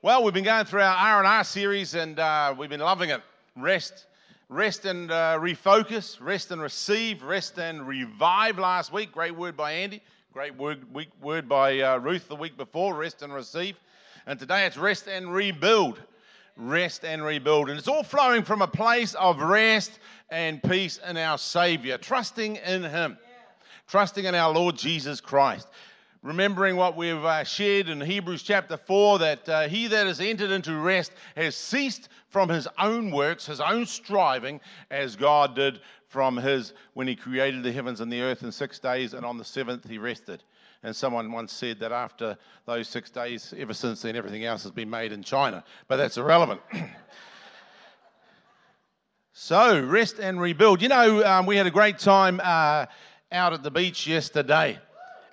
Well, we've been going through our R and R series, and uh, we've been loving it. Rest, rest and uh, refocus, rest and receive, rest and revive. Last week, great word by Andy, great word week, word by uh, Ruth the week before. Rest and receive, and today it's rest and rebuild, rest and rebuild, and it's all flowing from a place of rest and peace in our Savior, trusting in Him, trusting in our Lord Jesus Christ remembering what we've uh, shared in Hebrews chapter 4 that uh, he that has entered into rest has ceased from his own works, his own striving, as God did from his when he created the heavens and the earth in six days, and on the seventh he rested. And someone once said that after those six days, ever since then, everything else has been made in China. But that's irrelevant. so, rest and rebuild. You know, um, we had a great time uh, out at the beach yesterday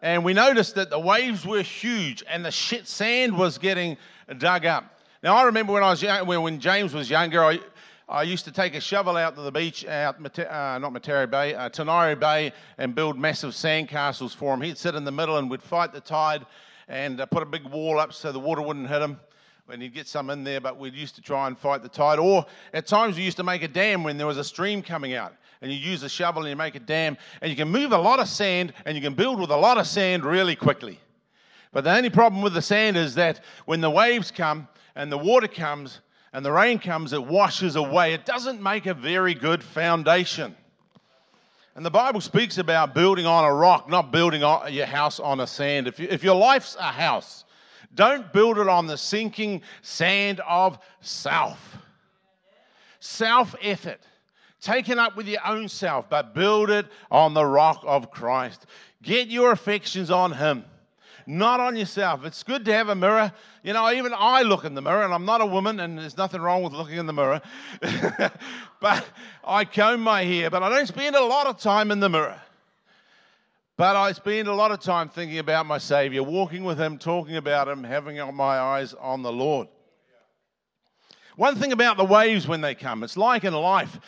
and we noticed that the waves were huge and the shit sand was getting dug up. Now, I remember when I was young, when James was younger, I, I used to take a shovel out to the beach, out uh, not Matauri Bay, uh, Bay, and build massive sand castles for him. He'd sit in the middle and we'd fight the tide and uh, put a big wall up so the water wouldn't hit him. And he'd get some in there, but we used to try and fight the tide. Or at times we used to make a dam when there was a stream coming out and you use a shovel and you make a dam, and you can move a lot of sand and you can build with a lot of sand really quickly. But the only problem with the sand is that when the waves come and the water comes and the rain comes, it washes away. It doesn't make a very good foundation. And the Bible speaks about building on a rock, not building your house on a sand. If, you, if your life's a house, don't build it on the sinking sand of self. Self effort taken up with your own self, but build it on the rock of Christ. Get your affections on Him, not on yourself. It's good to have a mirror. You know, even I look in the mirror, and I'm not a woman, and there's nothing wrong with looking in the mirror. but I comb my hair, but I don't spend a lot of time in the mirror. But I spend a lot of time thinking about my Savior, walking with Him, talking about Him, having my eyes on the Lord. One thing about the waves when they come, it's like in life.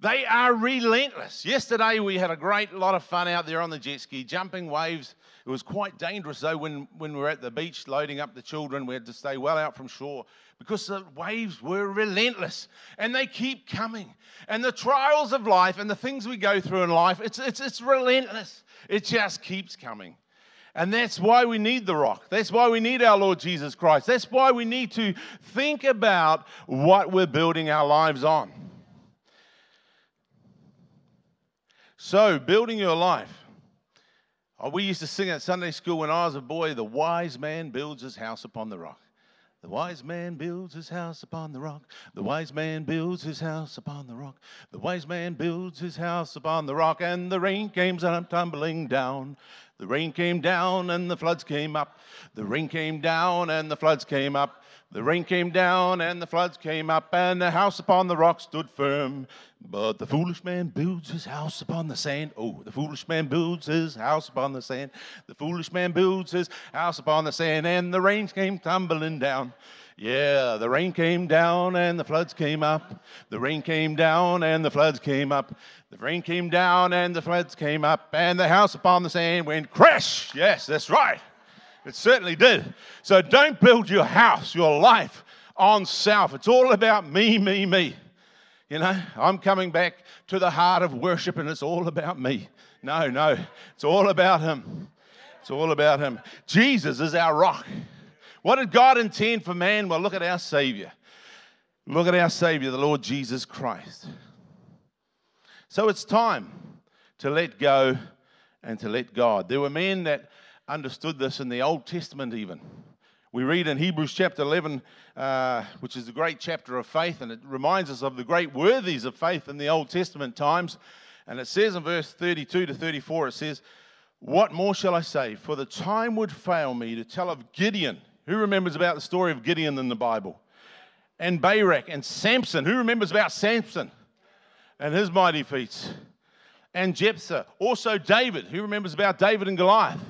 They are relentless. Yesterday we had a great lot of fun out there on the jet ski, jumping waves. It was quite dangerous though when, when we were at the beach loading up the children. We had to stay well out from shore because the waves were relentless and they keep coming. And the trials of life and the things we go through in life, it's, it's, it's relentless. It just keeps coming. And that's why we need the rock. That's why we need our Lord Jesus Christ. That's why we need to think about what we're building our lives on. So, building your life. Oh, we used to sing at Sunday school when I was a boy the wise man builds his house upon the rock. The wise man builds his house upon the rock. The wise man builds his house upon the rock. The wise man builds his house upon the rock. And the rain came tumbling down. The rain came down and the floods came up. The rain came down and the floods came up. The rain came down and the floods came up, and the house upon the rock stood firm. But the foolish man builds his house upon the sand. Oh, the foolish man builds his house upon the sand. The foolish man builds his house upon the sand, and the rain came tumbling down. Yeah, the rain came down and the floods came up. The rain came down and the floods came up. The rain came down and the floods came up, and the house upon the sand went crash. Yes, that's right. It certainly did. So don't build your house, your life on self. It's all about me, me, me. You know, I'm coming back to the heart of worship and it's all about me. No, no, it's all about Him. It's all about Him. Jesus is our rock. What did God intend for man? Well, look at our Savior. Look at our Savior, the Lord Jesus Christ. So it's time to let go and to let God. There were men that understood this in the Old Testament, even. We read in Hebrews chapter 11, uh, which is a great chapter of faith, and it reminds us of the great worthies of faith in the Old Testament times. And it says in verse 32 to 34, it says, What more shall I say? For the time would fail me to tell of Gideon. Who remembers about the story of Gideon in the Bible? And Barak and Samson. Who remembers about Samson and his mighty feats? And Jephthah. Also David. Who remembers about David and Goliath?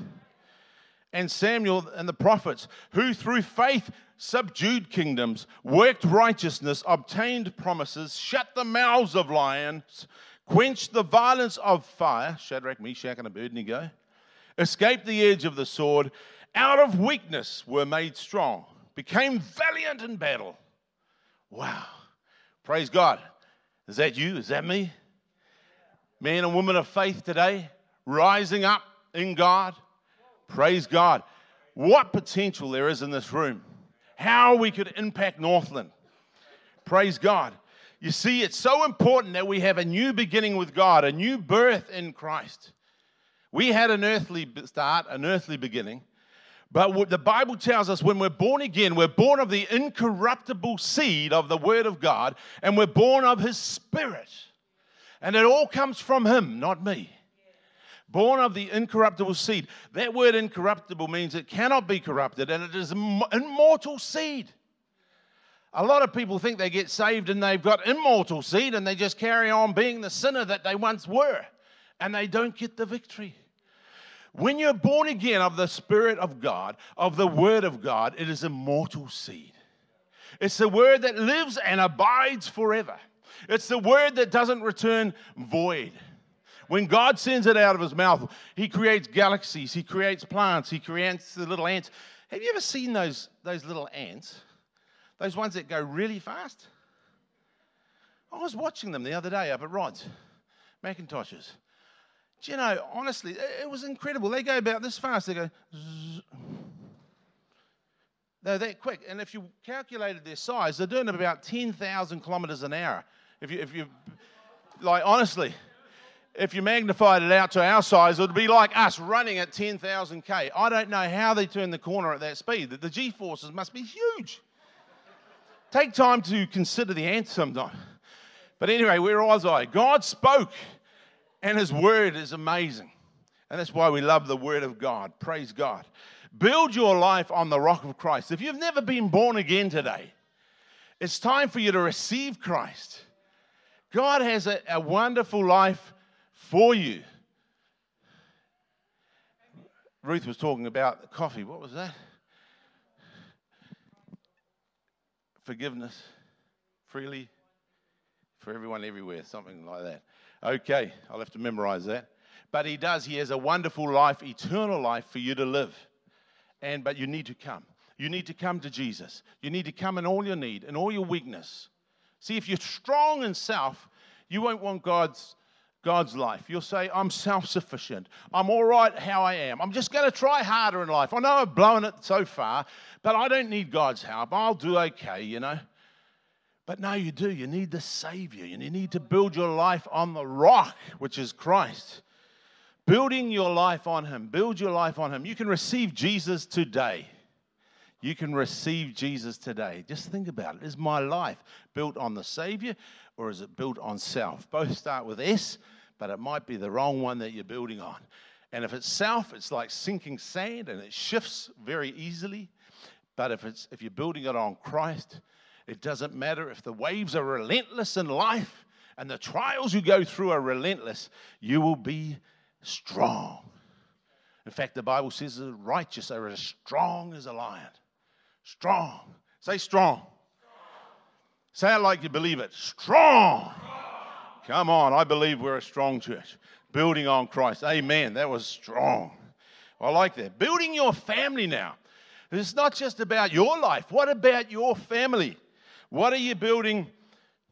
And Samuel and the prophets, who through faith subdued kingdoms, worked righteousness, obtained promises, shut the mouths of lions, quenched the violence of fire, Shadrach, Meshach, and Abednego, escaped the edge of the sword, out of weakness were made strong, became valiant in battle. Wow. Praise God. Is that you? Is that me? Man and woman of faith today, rising up in God. Praise God. What potential there is in this room. How we could impact Northland. Praise God. You see, it's so important that we have a new beginning with God, a new birth in Christ. We had an earthly start, an earthly beginning. But the Bible tells us when we're born again, we're born of the incorruptible seed of the Word of God, and we're born of His Spirit. And it all comes from Him, not me. Born of the incorruptible seed. That word incorruptible means it cannot be corrupted, and it is immortal seed. A lot of people think they get saved and they've got immortal seed and they just carry on being the sinner that they once were, and they don't get the victory. When you're born again of the Spirit of God, of the Word of God, it is immortal seed. It's the Word that lives and abides forever. It's the Word that doesn't return void. When God sends it out of His mouth, He creates galaxies, He creates plants, He creates the little ants. Have you ever seen those, those little ants? Those ones that go really fast? I was watching them the other day up at Rod's, McIntosh's. Do you know, honestly, it was incredible. They go about this fast. They go, zzz. they're that quick. And if you calculated their size, they're doing about 10,000 kilometers an hour. If you, if you, like, honestly, if you magnified it out to our size, it would be like us running at 10,000 K. I don't know how they turn the corner at that speed. The G forces must be huge. Take time to consider the answer sometime. But anyway, where was I? God spoke and His Word is amazing. And that's why we love the Word of God. Praise God. Build your life on the rock of Christ. If you've never been born again today, it's time for you to receive Christ. God has a, a wonderful life for you. Ruth was talking about coffee. What was that? Forgiveness freely for everyone everywhere, something like that. Okay, I'll have to memorize that. But he does. He has a wonderful life, eternal life for you to live. And but you need to come. You need to come to Jesus. You need to come in all your need and all your weakness. See, if you're strong in self, you won't want God's God's life. You'll say, I'm self sufficient. I'm all right how I am. I'm just going to try harder in life. I know I've blown it so far, but I don't need God's help. I'll do okay, you know. But no, you do. You need the Savior. You need to build your life on the rock, which is Christ. Building your life on Him. Build your life on Him. You can receive Jesus today. You can receive Jesus today. Just think about it. Is my life built on the Savior or is it built on self? Both start with S, but it might be the wrong one that you're building on. And if it's self, it's like sinking sand and it shifts very easily. But if, it's, if you're building it on Christ, it doesn't matter if the waves are relentless in life and the trials you go through are relentless, you will be strong. In fact, the Bible says the righteous are as strong as a lion. Strong. Say strong. It like you believe it. Strong. Come on, I believe we're a strong church. Building on Christ. Amen. That was strong. I like that. Building your family now. It's not just about your life. What about your family? What are you building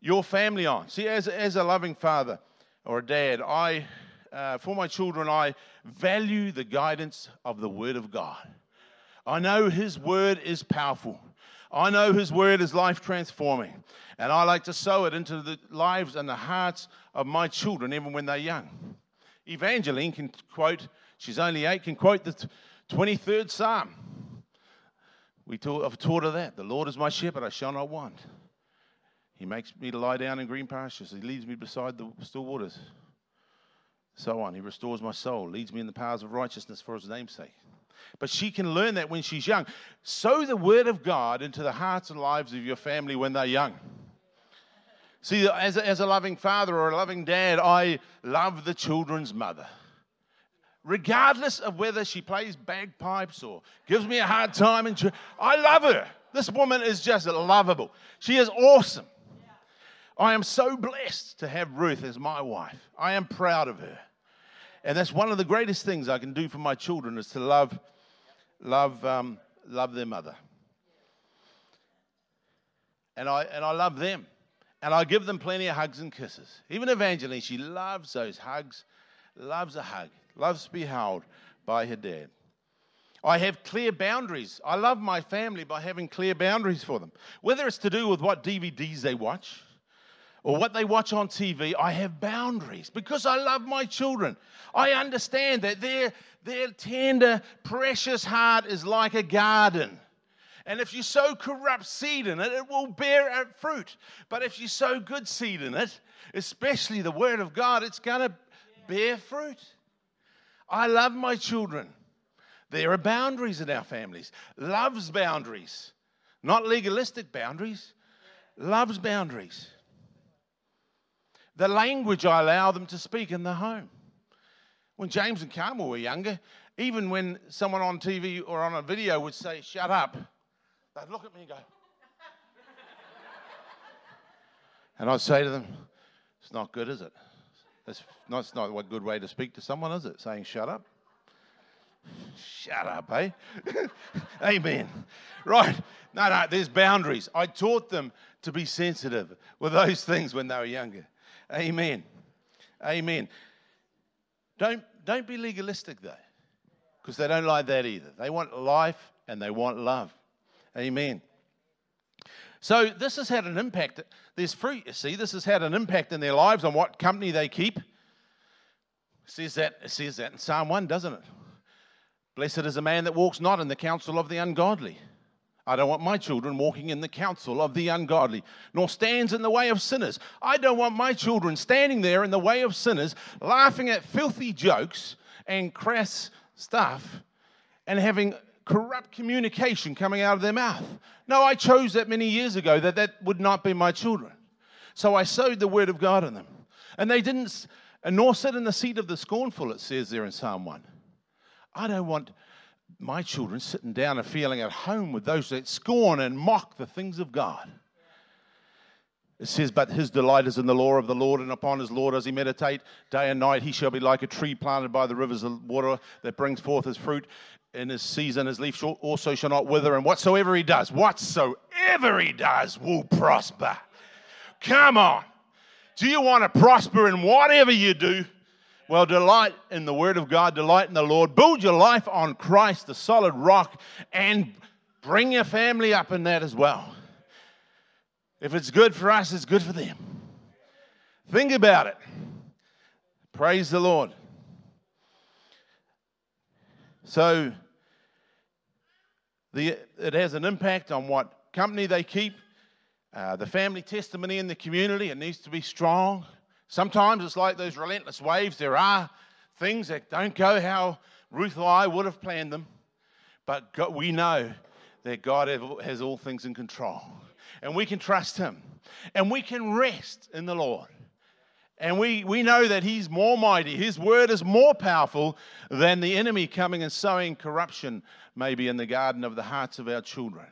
your family on? See, as, as a loving father or a dad, I, uh, for my children, I value the guidance of the Word of God. I know His Word is powerful. I know His Word is life transforming. And I like to sow it into the lives and the hearts of my children, even when they're young. Evangeline can quote, she's only eight, can quote the 23rd Psalm. We taught, I've taught her that. The Lord is my shepherd, I shall not want. He makes me to lie down in green pastures. He leads me beside the still waters. So on. He restores my soul, leads me in the paths of righteousness for his name's sake. But she can learn that when she's young. Sow the word of God into the hearts and lives of your family when they're young. See, as a, as a loving father or a loving dad, I love the children's mother regardless of whether she plays bagpipes or gives me a hard time. And I love her. This woman is just lovable. She is awesome. I am so blessed to have Ruth as my wife. I am proud of her. And that's one of the greatest things I can do for my children is to love, love, um, love their mother. And I, and I love them. And I give them plenty of hugs and kisses. Even Evangeline, she loves those hugs, loves a hug, loves to be held by her dad. I have clear boundaries. I love my family by having clear boundaries for them. Whether it's to do with what DVDs they watch or what they watch on TV, I have boundaries because I love my children. I understand that their, their tender, precious heart is like a garden. And if you sow corrupt seed in it, it will bear fruit. But if you sow good seed in it, especially the Word of God, it's going to bear fruit. I love my children. There are boundaries in our families. Love's boundaries, not legalistic boundaries. Love's boundaries. The language I allow them to speak in the home. When James and Carmel were younger, even when someone on TV or on a video would say, shut up, they'd look at me and go, and I'd say to them, it's not good, is it? That's not, it's not a good way to speak to someone, is it? Saying, shut up. Shut up, eh? Amen. Right. No, no, there's boundaries. I taught them to be sensitive with those things when they were younger. Amen. Amen. Don't, don't be legalistic, though, because they don't like that either. They want life and they want love. Amen. So, this has had an impact. There's fruit, you see. This has had an impact in their lives on what company they keep. It says that, it says that in Psalm 1, doesn't it? Blessed is a man that walks not in the counsel of the ungodly. I don't want my children walking in the counsel of the ungodly, nor stands in the way of sinners. I don't want my children standing there in the way of sinners, laughing at filthy jokes and crass stuff, and having corrupt communication coming out of their mouth. No, I chose that many years ago that that would not be my children. So I sowed the word of God in them. And they didn't, and nor sit in the seat of the scornful, it says there in Psalm 1. I don't want my children sitting down and feeling at home with those that scorn and mock the things of God. It says, But his delight is in the law of the Lord, and upon his law does he meditate day and night. He shall be like a tree planted by the rivers of water that brings forth his fruit in his season. His leaf also shall not wither, and whatsoever he does, whatsoever he does, will prosper. Come on. Do you want to prosper in whatever you do? Well, delight in the Word of God, delight in the Lord. Build your life on Christ, the solid rock, and bring your family up in that as well. If it's good for us, it's good for them. Think about it. Praise the Lord. So, the, it has an impact on what company they keep, uh, the family testimony in the community. It needs to be strong. Sometimes it's like those relentless waves. There are things that don't go how Ruth or I would have planned them, but God, we know that God has all things in control. And we can trust Him. And we can rest in the Lord. And we, we know that He's more mighty. His word is more powerful than the enemy coming and sowing corruption, maybe in the garden of the hearts of our children.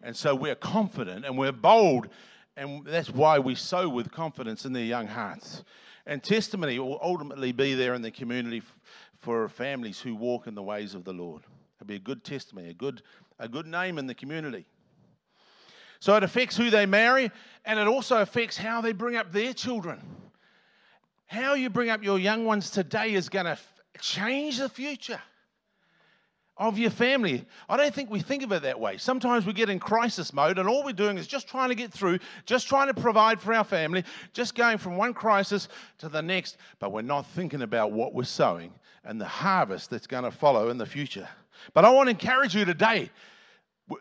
And so we're confident and we're bold and that's why we sow with confidence in their young hearts. And testimony will ultimately be there in the community for families who walk in the ways of the Lord. It'll be a good testimony, a good, a good name in the community. So it affects who they marry, and it also affects how they bring up their children. How you bring up your young ones today is going to change the future of your family. I don't think we think of it that way. Sometimes we get in crisis mode and all we're doing is just trying to get through, just trying to provide for our family, just going from one crisis to the next, but we're not thinking about what we're sowing and the harvest that's going to follow in the future. But I want to encourage you today.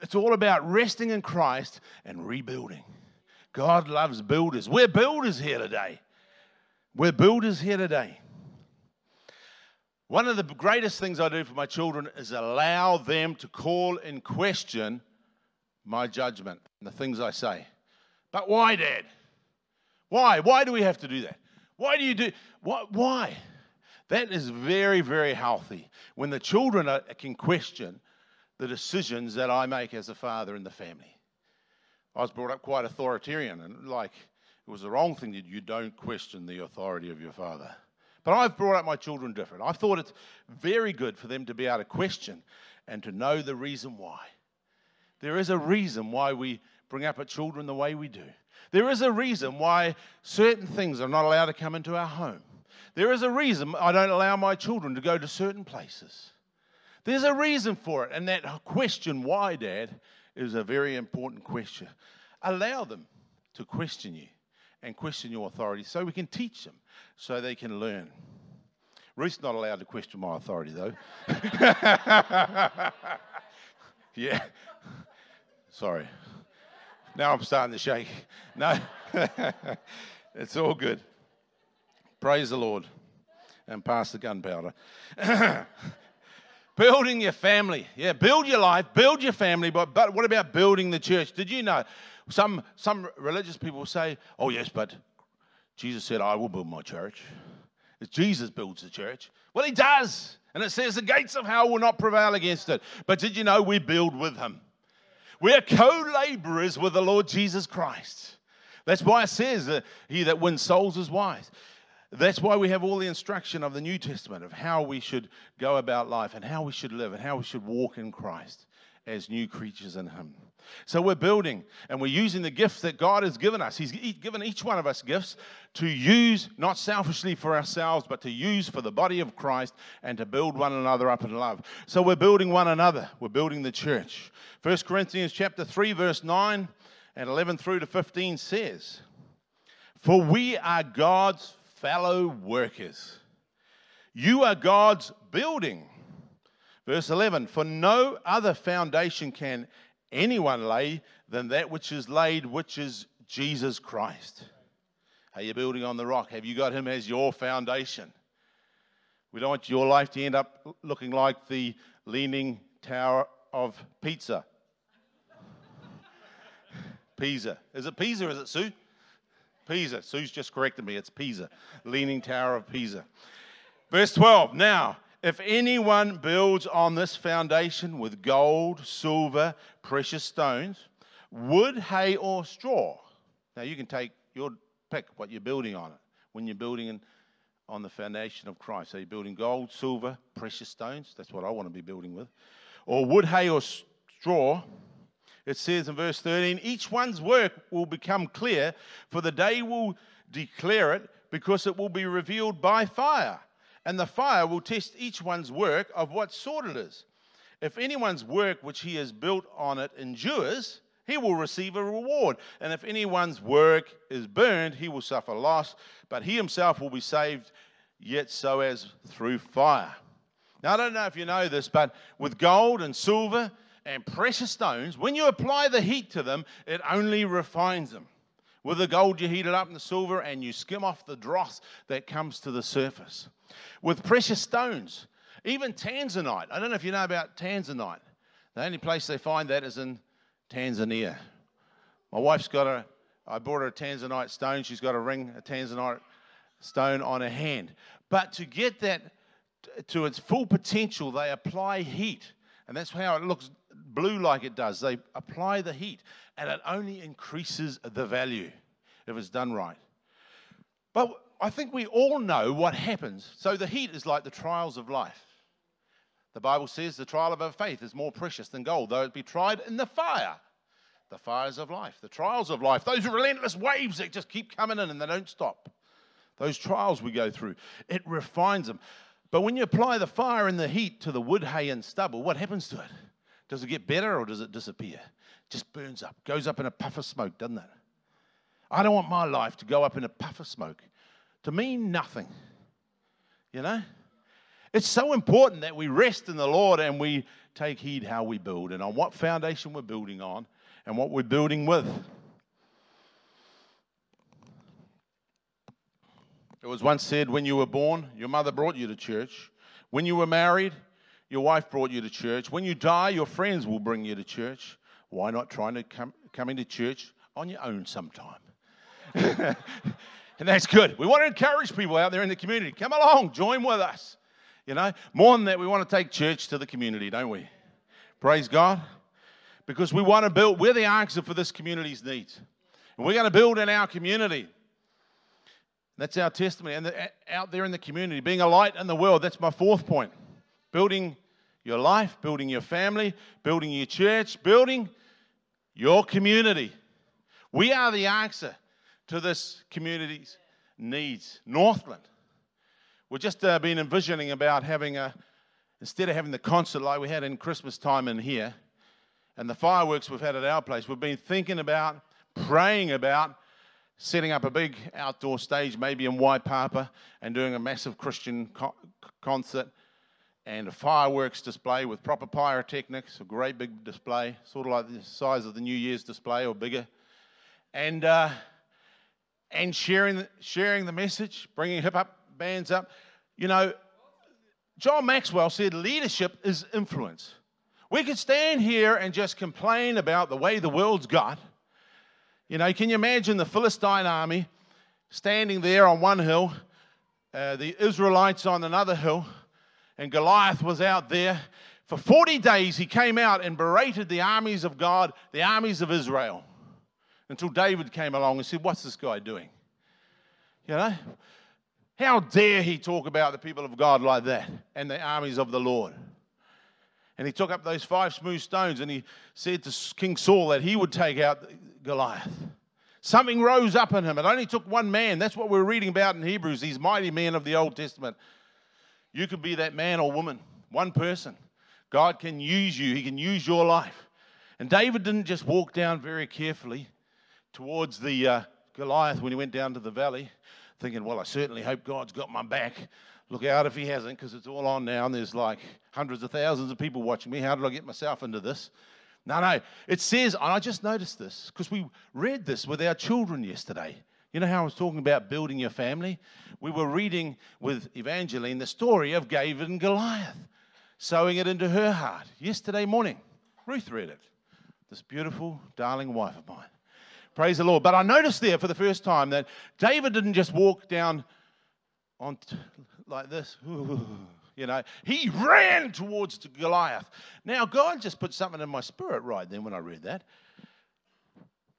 It's all about resting in Christ and rebuilding. God loves builders. We're builders here today. We're builders here today. One of the greatest things I do for my children is allow them to call in question my judgment and the things I say. But why, Dad? Why? Why do we have to do that? Why do you do what why? That is very, very healthy when the children are, can question the decisions that I make as a father in the family. I was brought up quite authoritarian and like it was the wrong thing that you don't question the authority of your father. But I've brought up my children different. I thought it's very good for them to be able to question and to know the reason why. There is a reason why we bring up our children the way we do. There is a reason why certain things are not allowed to come into our home. There is a reason I don't allow my children to go to certain places. There's a reason for it. And that question, why, Dad, is a very important question. Allow them to question you and question your authority so we can teach them so they can learn. Ruth's not allowed to question my authority, though. yeah. Sorry. Now I'm starting to shake. No, it's all good. Praise the Lord. And pass the gunpowder. building your family. Yeah, build your life, build your family, but, but what about building the church? Did you know some, some religious people say, oh, yes, but Jesus said, I will build my church. It's Jesus builds the church. Well, he does. And it says the gates of hell will not prevail against it. But did you know we build with him? We're co laborers with the Lord Jesus Christ. That's why it says that he that wins souls is wise. That's why we have all the instruction of the New Testament of how we should go about life and how we should live and how we should walk in Christ as new creatures in Him. So we're building and we're using the gifts that God has given us. He's given each one of us gifts to use not selfishly for ourselves, but to use for the body of Christ and to build one another up in love. So we're building one another. We're building the church. 1 Corinthians chapter 3, verse 9 and 11 through to 15 says, For we are God's fellow workers. You are God's building. Verse 11 For no other foundation can anyone lay than that which is laid, which is Jesus Christ. Are you building on the rock? Have you got him as your foundation? We don't want your life to end up looking like the leaning tower of pizza. Pisa. Is it Pisa is it Sue? Pisa. Sue's just corrected me. It's Pisa. Leaning Tower of Pisa. Verse 12. Now, if anyone builds on this foundation with gold, silver, precious stones, wood, hay, or straw. Now, you can take your pick what you're building on it when you're building in, on the foundation of Christ. So you're building gold, silver, precious stones. That's what I want to be building with. Or wood, hay, or straw. It says in verse 13, each one's work will become clear, for the day will declare it, because it will be revealed by fire and the fire will test each one's work of what sort it is. If anyone's work which he has built on it endures, he will receive a reward. And if anyone's work is burned, he will suffer loss, but he himself will be saved, yet so as through fire. Now, I don't know if you know this, but with gold and silver and precious stones, when you apply the heat to them, it only refines them. With the gold, you heat it up in the silver and you skim off the dross that comes to the surface. With precious stones, even tanzanite. I don't know if you know about tanzanite. The only place they find that is in Tanzania. My wife's got a, I bought her a tanzanite stone. She's got a ring, a tanzanite stone on her hand. But to get that to its full potential, they apply heat. And that's how it looks blue like it does. They apply the heat, and it only increases the value if it's done right. But I think we all know what happens. So the heat is like the trials of life. The Bible says the trial of our faith is more precious than gold, though it be tried in the fire. The fires of life, the trials of life, those relentless waves that just keep coming in and they don't stop. Those trials we go through, it refines them. But when you apply the fire and the heat to the wood, hay, and stubble, what happens to it? Does it get better or does it disappear? Just burns up, goes up in a puff of smoke, doesn't it? I don't want my life to go up in a puff of smoke, to mean nothing. You know? It's so important that we rest in the Lord and we take heed how we build and on what foundation we're building on and what we're building with. It was once said when you were born, your mother brought you to church. When you were married, your wife brought you to church. When you die, your friends will bring you to church. Why not trying to come coming to church on your own sometime? and that's good. We want to encourage people out there in the community. Come along, join with us. You know, more than that, we want to take church to the community, don't we? Praise God. Because we want to build, we're the answer for this community's needs. And we're going to build in our community. That's our testimony. And the, out there in the community, being a light in the world, that's my fourth point building your life, building your family, building your church, building your community. We are the answer to this community's needs. Northland. We've just uh, been envisioning about having a, instead of having the concert like we had in Christmas time in here, and the fireworks we've had at our place, we've been thinking about, praying about setting up a big outdoor stage, maybe in Waipapa, and doing a massive Christian co- concert and a fireworks display with proper pyrotechnics, a great big display, sort of like the size of the New Year's display or bigger. And, uh, and sharing, sharing the message, bringing hip hop bands up. You know, John Maxwell said leadership is influence. We could stand here and just complain about the way the world's got. You know, can you imagine the Philistine army standing there on one hill, uh, the Israelites on another hill, and Goliath was out there? For 40 days, he came out and berated the armies of God, the armies of Israel until David came along and said, What's this guy doing? You know? How dare he talk about the people of God like that and the armies of the Lord? And he took up those five smooth stones and he said to King Saul that he would take out Goliath. Something rose up in him. It only took one man. That's what we're reading about in Hebrews, these mighty men of the Old Testament. You could be that man or woman, one person. God can use you, He can use your life. And David didn't just walk down very carefully, towards the uh, Goliath when he went down to the valley, thinking, Well, I certainly hope God's got my back. Look out if he hasn't, because it's all on now, and there's like hundreds of thousands of people watching me. How did I get myself into this? No, no. It says, and I just noticed this because we read this with our children yesterday. You know how I was talking about building your family? We were reading with Evangeline the story of David and Goliath, sowing it into her heart yesterday morning. Ruth read it. This beautiful, darling wife of mine. Praise the Lord. But I noticed there for the first time that David didn't just walk down on t- like this. You know, he ran towards Goliath. Now, God just put something in my spirit right then when I read that.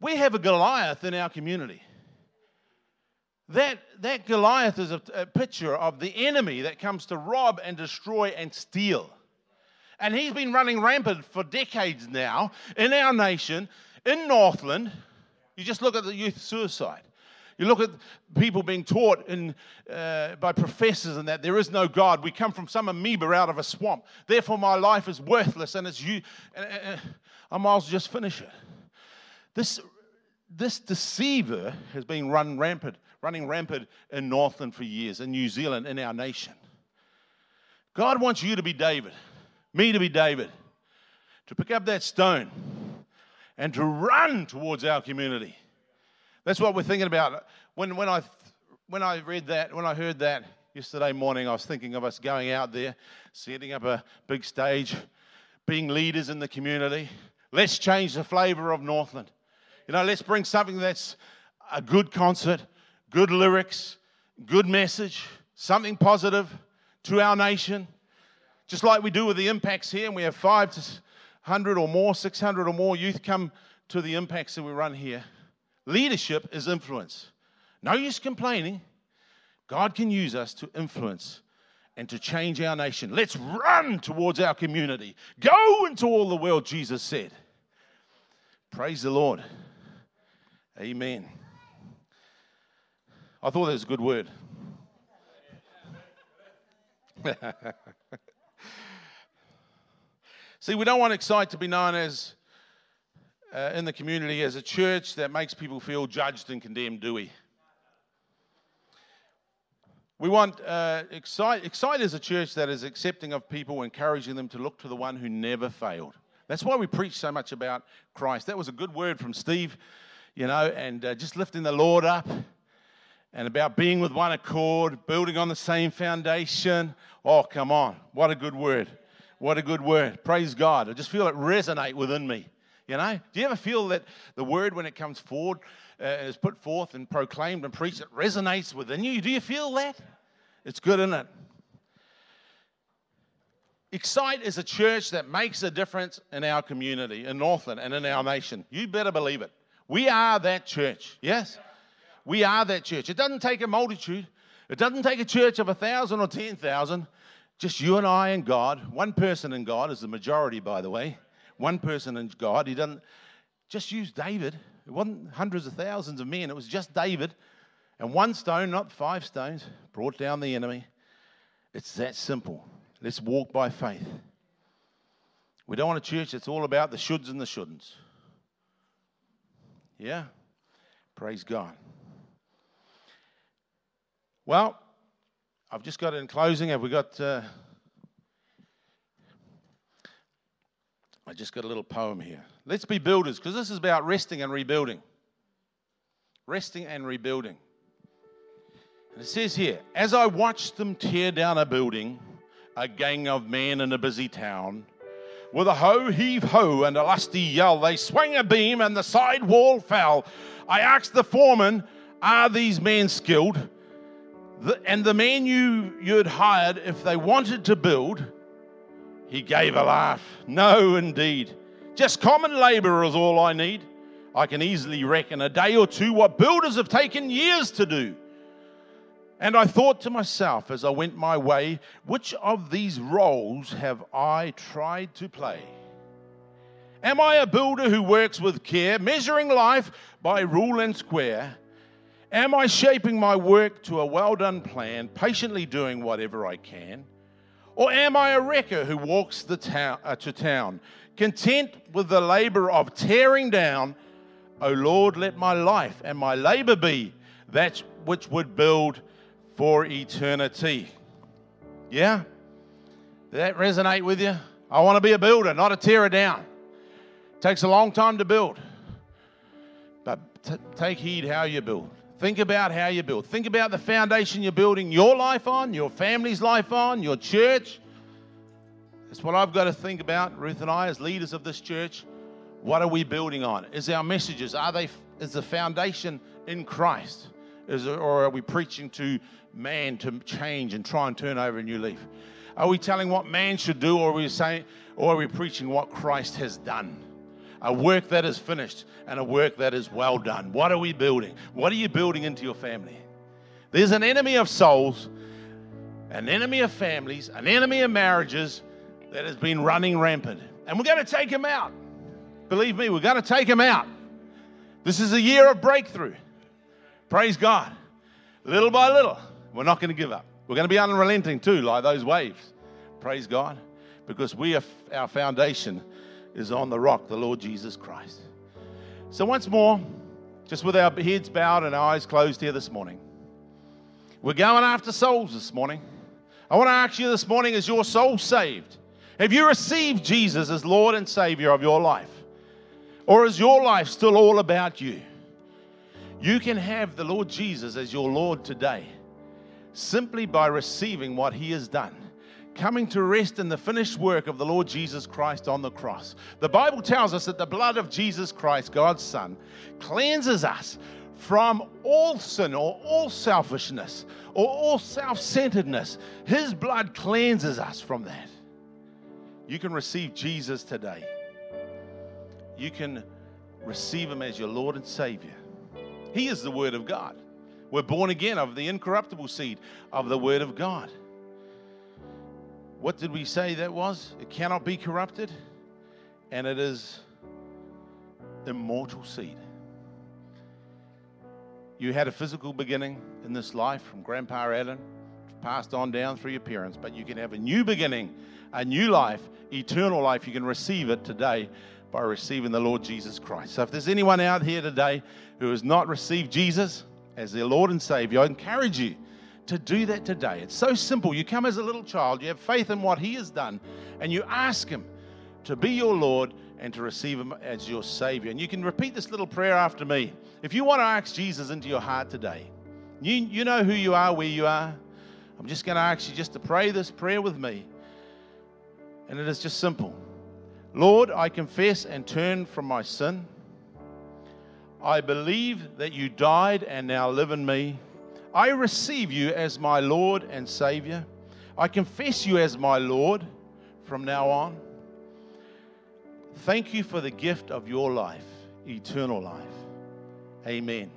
We have a Goliath in our community. That, that Goliath is a, a picture of the enemy that comes to rob and destroy and steal. And he's been running rampant for decades now in our nation, in Northland, you just look at the youth suicide. You look at people being taught in, uh, by professors and that there is no God. We come from some amoeba out of a swamp. Therefore, my life is worthless and it's you. Uh, I might as well just finish it. This, this deceiver has been run rampant, running rampant in Northland for years, in New Zealand, in our nation. God wants you to be David, me to be David, to pick up that stone and to run towards our community. That's what we're thinking about. When, when, I, when I read that, when I heard that yesterday morning, I was thinking of us going out there, setting up a big stage, being leaders in the community. Let's change the flavor of Northland. You know, let's bring something that's a good concert, good lyrics, good message, something positive to our nation. Just like we do with the impacts here, and we have five to 100 or more, 600 or more youth come to the impacts that we run here. Leadership is influence. No use complaining. God can use us to influence and to change our nation. Let's run towards our community. Go into all the world, Jesus said. Praise the Lord. Amen. I thought that was a good word. See, we don't want Excite to be known as, uh, in the community, as a church that makes people feel judged and condemned, do we? We want uh, Excite, Excite is a church that is accepting of people, encouraging them to look to the one who never failed. That's why we preach so much about Christ. That was a good word from Steve, you know, and uh, just lifting the Lord up and about being with one accord, building on the same foundation. Oh, come on. What a good word. What a good word. Praise God. I just feel it resonate within me. You know, do you ever feel that the word, when it comes forward, uh, is put forth and proclaimed and preached, it resonates within you? Do you feel that? It's good, isn't it? Excite is a church that makes a difference in our community, in Northland, and in our nation. You better believe it. We are that church. Yes? We are that church. It doesn't take a multitude, it doesn't take a church of a thousand or ten thousand. Just you and I and God. One person in God is the majority, by the way. One person in God. He doesn't Just use David. It wasn't hundreds of thousands of men, it was just David. And one stone, not five stones, brought down the enemy. It's that simple. Let's walk by faith. We don't want a church that's all about the shoulds and the shouldn'ts. Yeah? Praise God. Well, I've just got in closing. Have we got. Uh, I just got a little poem here. Let's be builders because this is about resting and rebuilding. Resting and rebuilding. And it says here As I watched them tear down a building, a gang of men in a busy town, with a ho, heave ho, and a lusty yell, they swung a beam and the side wall fell. I asked the foreman, Are these men skilled? And the men you, you'd hired, if they wanted to build, he gave a laugh. No, indeed. Just common labor is all I need. I can easily reckon a day or two what builders have taken years to do. And I thought to myself as I went my way, which of these roles have I tried to play? Am I a builder who works with care, measuring life by rule and square? Am I shaping my work to a well done plan, patiently doing whatever I can? Or am I a wrecker who walks the town, uh, to town, content with the labor of tearing down? O Lord, let my life and my labor be that which would build for eternity. Yeah? Did that resonate with you? I want to be a builder, not a tearer down. It takes a long time to build. But t- take heed how you build. Think about how you build. Think about the foundation you're building your life on, your family's life on, your church. That's what I've got to think about, Ruth and I, as leaders of this church. What are we building on? Is our messages, are they, is the foundation in Christ? Is it, or are we preaching to man to change and try and turn over a new leaf? Are we telling what man should do, or are we saying, or are we preaching what Christ has done? A work that is finished and a work that is well done. What are we building? What are you building into your family? There's an enemy of souls, an enemy of families, an enemy of marriages that has been running rampant. And we're going to take him out. Believe me, we're going to take him out. This is a year of breakthrough. Praise God. Little by little, we're not going to give up. We're going to be unrelenting too, like those waves. Praise God. Because we are, our foundation is on the rock, the Lord Jesus Christ. So, once more, just with our heads bowed and eyes closed here this morning, we're going after souls this morning. I want to ask you this morning is your soul saved? Have you received Jesus as Lord and Savior of your life? Or is your life still all about you? You can have the Lord Jesus as your Lord today simply by receiving what He has done, coming to rest in the finished work of the Lord Jesus Christ on the cross. The Bible tells us that the blood of Jesus Christ, God's Son, cleanses us from all sin or all selfishness or all self centeredness. His blood cleanses us from that. You can receive Jesus today. You can receive Him as your Lord and Savior. He is the Word of God. We're born again of the incorruptible seed of the Word of God. What did we say that was? It cannot be corrupted, and it is immortal seed. You had a physical beginning in this life from Grandpa Adam, passed on down through your parents, but you can have a new beginning, a new life, eternal life. You can receive it today by receiving the Lord Jesus Christ. So if there's anyone out here today who has not received Jesus as their Lord and Savior, I encourage you to do that today. It's so simple. You come as a little child, you have faith in what He has done, and you ask Him to be your Lord and to receive Him as your Savior. And you can repeat this little prayer after me. If you want to ask Jesus into your heart today, you, you know who you are, where you are. I'm just going to ask you just to pray this prayer with me. And it is just simple. Lord, I confess and turn from my sin. I believe that you died and now live in me. I receive you as my Lord and Savior. I confess you as my Lord from now on. Thank you for the gift of your life, eternal life. Amen.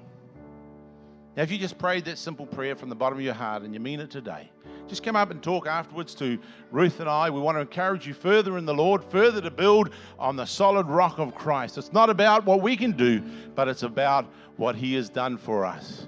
Now, if you just prayed that simple prayer from the bottom of your heart and you mean it today, just come up and talk afterwards to Ruth and I. We want to encourage you further in the Lord, further to build on the solid rock of Christ. It's not about what we can do, but it's about what He has done for us.